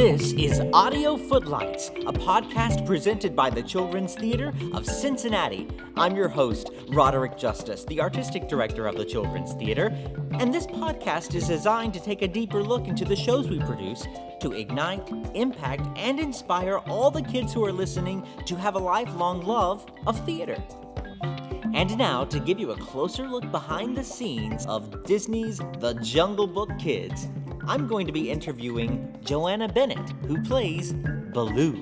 This is Audio Footlights, a podcast presented by the Children's Theater of Cincinnati. I'm your host, Roderick Justice, the artistic director of the Children's Theater, and this podcast is designed to take a deeper look into the shows we produce to ignite, impact, and inspire all the kids who are listening to have a lifelong love of theater. And now, to give you a closer look behind the scenes of Disney's The Jungle Book Kids, I'm going to be interviewing Joanna Bennett, who plays Baloo.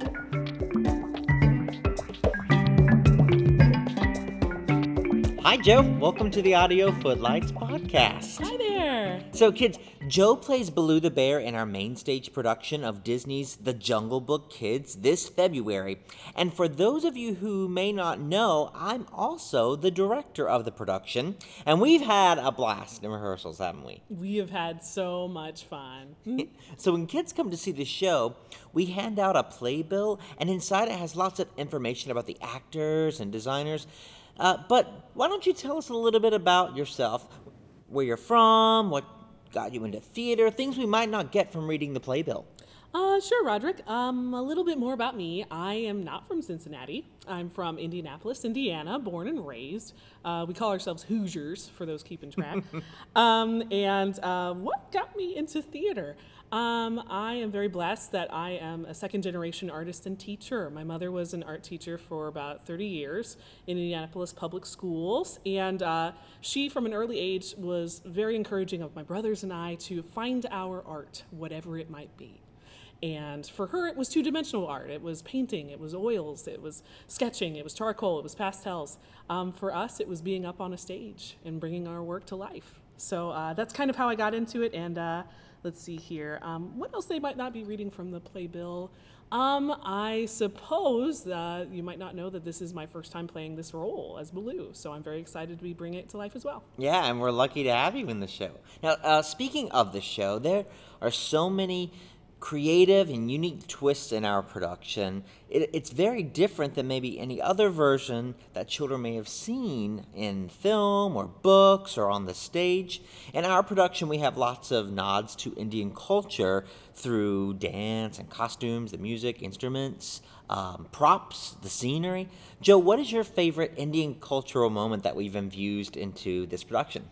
Hi, Joe. Welcome to the Audio Footlights podcast. Hi there. So, kids, Joe plays Baloo the Bear in our main stage production of Disney's The Jungle Book Kids this February. And for those of you who may not know, I'm also the director of the production. And we've had a blast in rehearsals, haven't we? We have had so much fun. So, when kids come to see the show, we hand out a playbill, and inside it has lots of information about the actors and designers. Uh, but why don't you tell us a little bit about yourself? Where you're from, what got you into theater, things we might not get from reading the playbill. Uh, sure, Roderick. Um, a little bit more about me. I am not from Cincinnati. I'm from Indianapolis, Indiana, born and raised. Uh, we call ourselves Hoosiers for those keeping track. um, and uh, what got me into theater? Um, I am very blessed that I am a second generation artist and teacher. My mother was an art teacher for about 30 years in Indianapolis public schools, and uh, she, from an early age, was very encouraging of my brothers and I to find our art, whatever it might be. And for her, it was two dimensional art. It was painting, it was oils, it was sketching, it was charcoal, it was pastels. Um, for us, it was being up on a stage and bringing our work to life. So uh, that's kind of how I got into it. And uh, let's see here. Um, what else they might not be reading from the playbill? Um, I suppose uh, you might not know that this is my first time playing this role as Baloo, so I'm very excited to be bringing it to life as well. Yeah, and we're lucky to have you in the show. Now, uh, speaking of the show, there are so many creative and unique twists in our production. It, it's very different than maybe any other version that children may have seen in film or books or on the stage. In our production, we have lots of nods to Indian culture through dance and costumes, the music, instruments, um, props, the scenery. Joe, what is your favorite Indian cultural moment that we've infused into this production?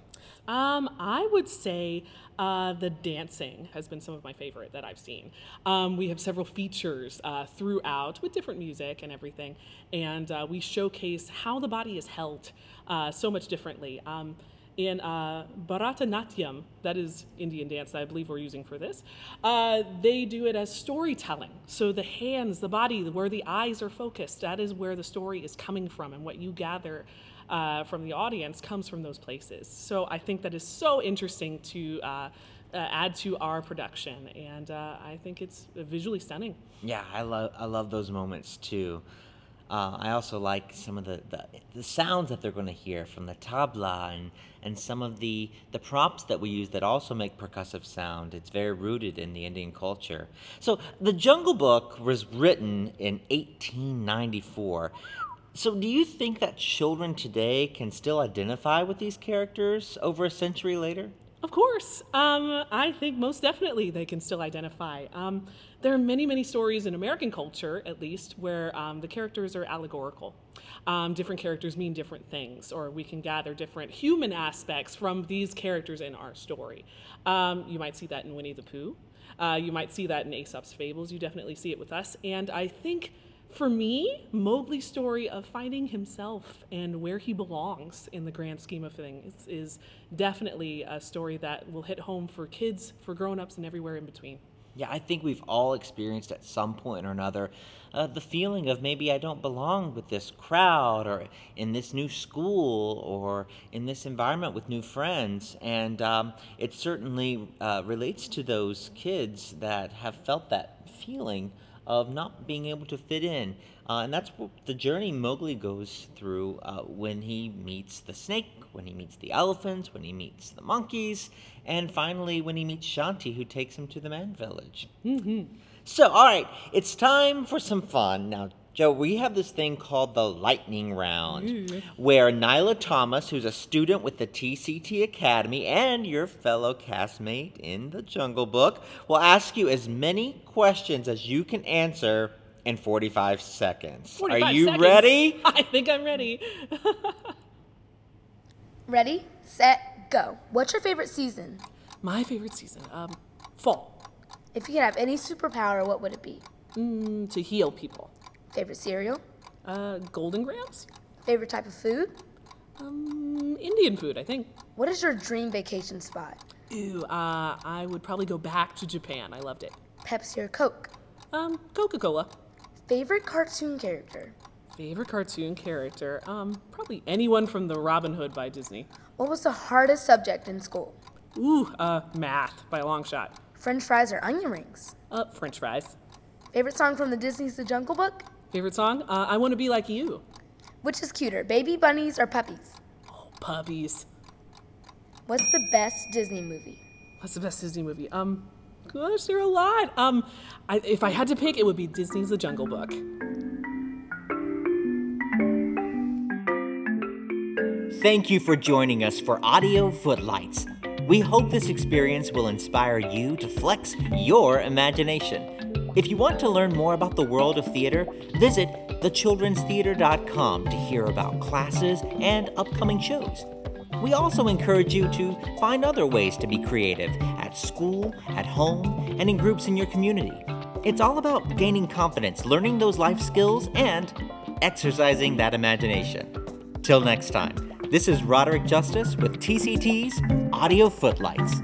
Um, I would say uh, the dancing has been some of my favorite that I've seen. Um, we have several features uh, throughout with different music and everything, and uh, we showcase how the body is held uh, so much differently. Um, in uh, Bharatanatyam, that is Indian dance that I believe we're using for this, uh, they do it as storytelling. So the hands, the body, where the eyes are focused, that is where the story is coming from, and what you gather uh, from the audience comes from those places. So I think that is so interesting to uh, uh, add to our production, and uh, I think it's visually stunning. Yeah, I love I love those moments too. Uh, I also like some of the, the, the sounds that they're going to hear from the tabla and, and some of the, the props that we use that also make percussive sound. It's very rooted in the Indian culture. So, The Jungle Book was written in 1894. So, do you think that children today can still identify with these characters over a century later? Of course. Um, I think most definitely they can still identify. Um, there are many, many stories in American culture, at least, where um, the characters are allegorical. Um, different characters mean different things, or we can gather different human aspects from these characters in our story. Um, you might see that in Winnie the Pooh. Uh, you might see that in Aesop's Fables. You definitely see it with us. And I think for me, Mowgli's story of finding himself and where he belongs in the grand scheme of things is definitely a story that will hit home for kids, for grown-ups, and everywhere in between. Yeah, I think we've all experienced at some point or another uh, the feeling of maybe I don't belong with this crowd or in this new school or in this environment with new friends. And um, it certainly uh, relates to those kids that have felt that feeling of not being able to fit in. Uh, and that's the journey Mowgli goes through uh, when he meets the snake, when he meets the elephants, when he meets the monkeys, and finally when he meets Shanti, who takes him to the man village. Mm-hmm. So, all right, it's time for some fun. Now, Joe, we have this thing called the lightning round, where Nyla Thomas, who's a student with the TCT Academy and your fellow castmate in the Jungle Book, will ask you as many questions as you can answer in 45 seconds. 45 Are you seconds. ready? I think I'm ready. Ready, set, go. What's your favorite season? My favorite season, um, fall. If you could have any superpower, what would it be? Mm, to heal people. Favorite cereal? Uh, Golden Grahams? Favorite type of food? Um, Indian food, I think. What is your dream vacation spot? Ooh, uh, I would probably go back to Japan. I loved it. Pepsi or Coke? Um, Coca Cola. Favorite cartoon character? Favorite cartoon character? Um, probably anyone from the Robin Hood by Disney. What was the hardest subject in school? Ooh, uh, math by a long shot. French fries or onion rings? Uh, French fries. Favorite song from the Disney's The Jungle Book? Favorite song? Uh, I Want to Be Like You. Which is cuter, baby bunnies or puppies? Oh, puppies. What's the best Disney movie? What's the best Disney movie? Um, gosh, there are a lot. Um, I, if I had to pick, it would be Disney's The Jungle Book. Thank you for joining us for Audio Footlights. We hope this experience will inspire you to flex your imagination. If you want to learn more about the world of theater, visit thechildrenstheater.com to hear about classes and upcoming shows. We also encourage you to find other ways to be creative at school, at home, and in groups in your community. It's all about gaining confidence, learning those life skills, and exercising that imagination. Till next time, this is Roderick Justice with TCT's Audio Footlights.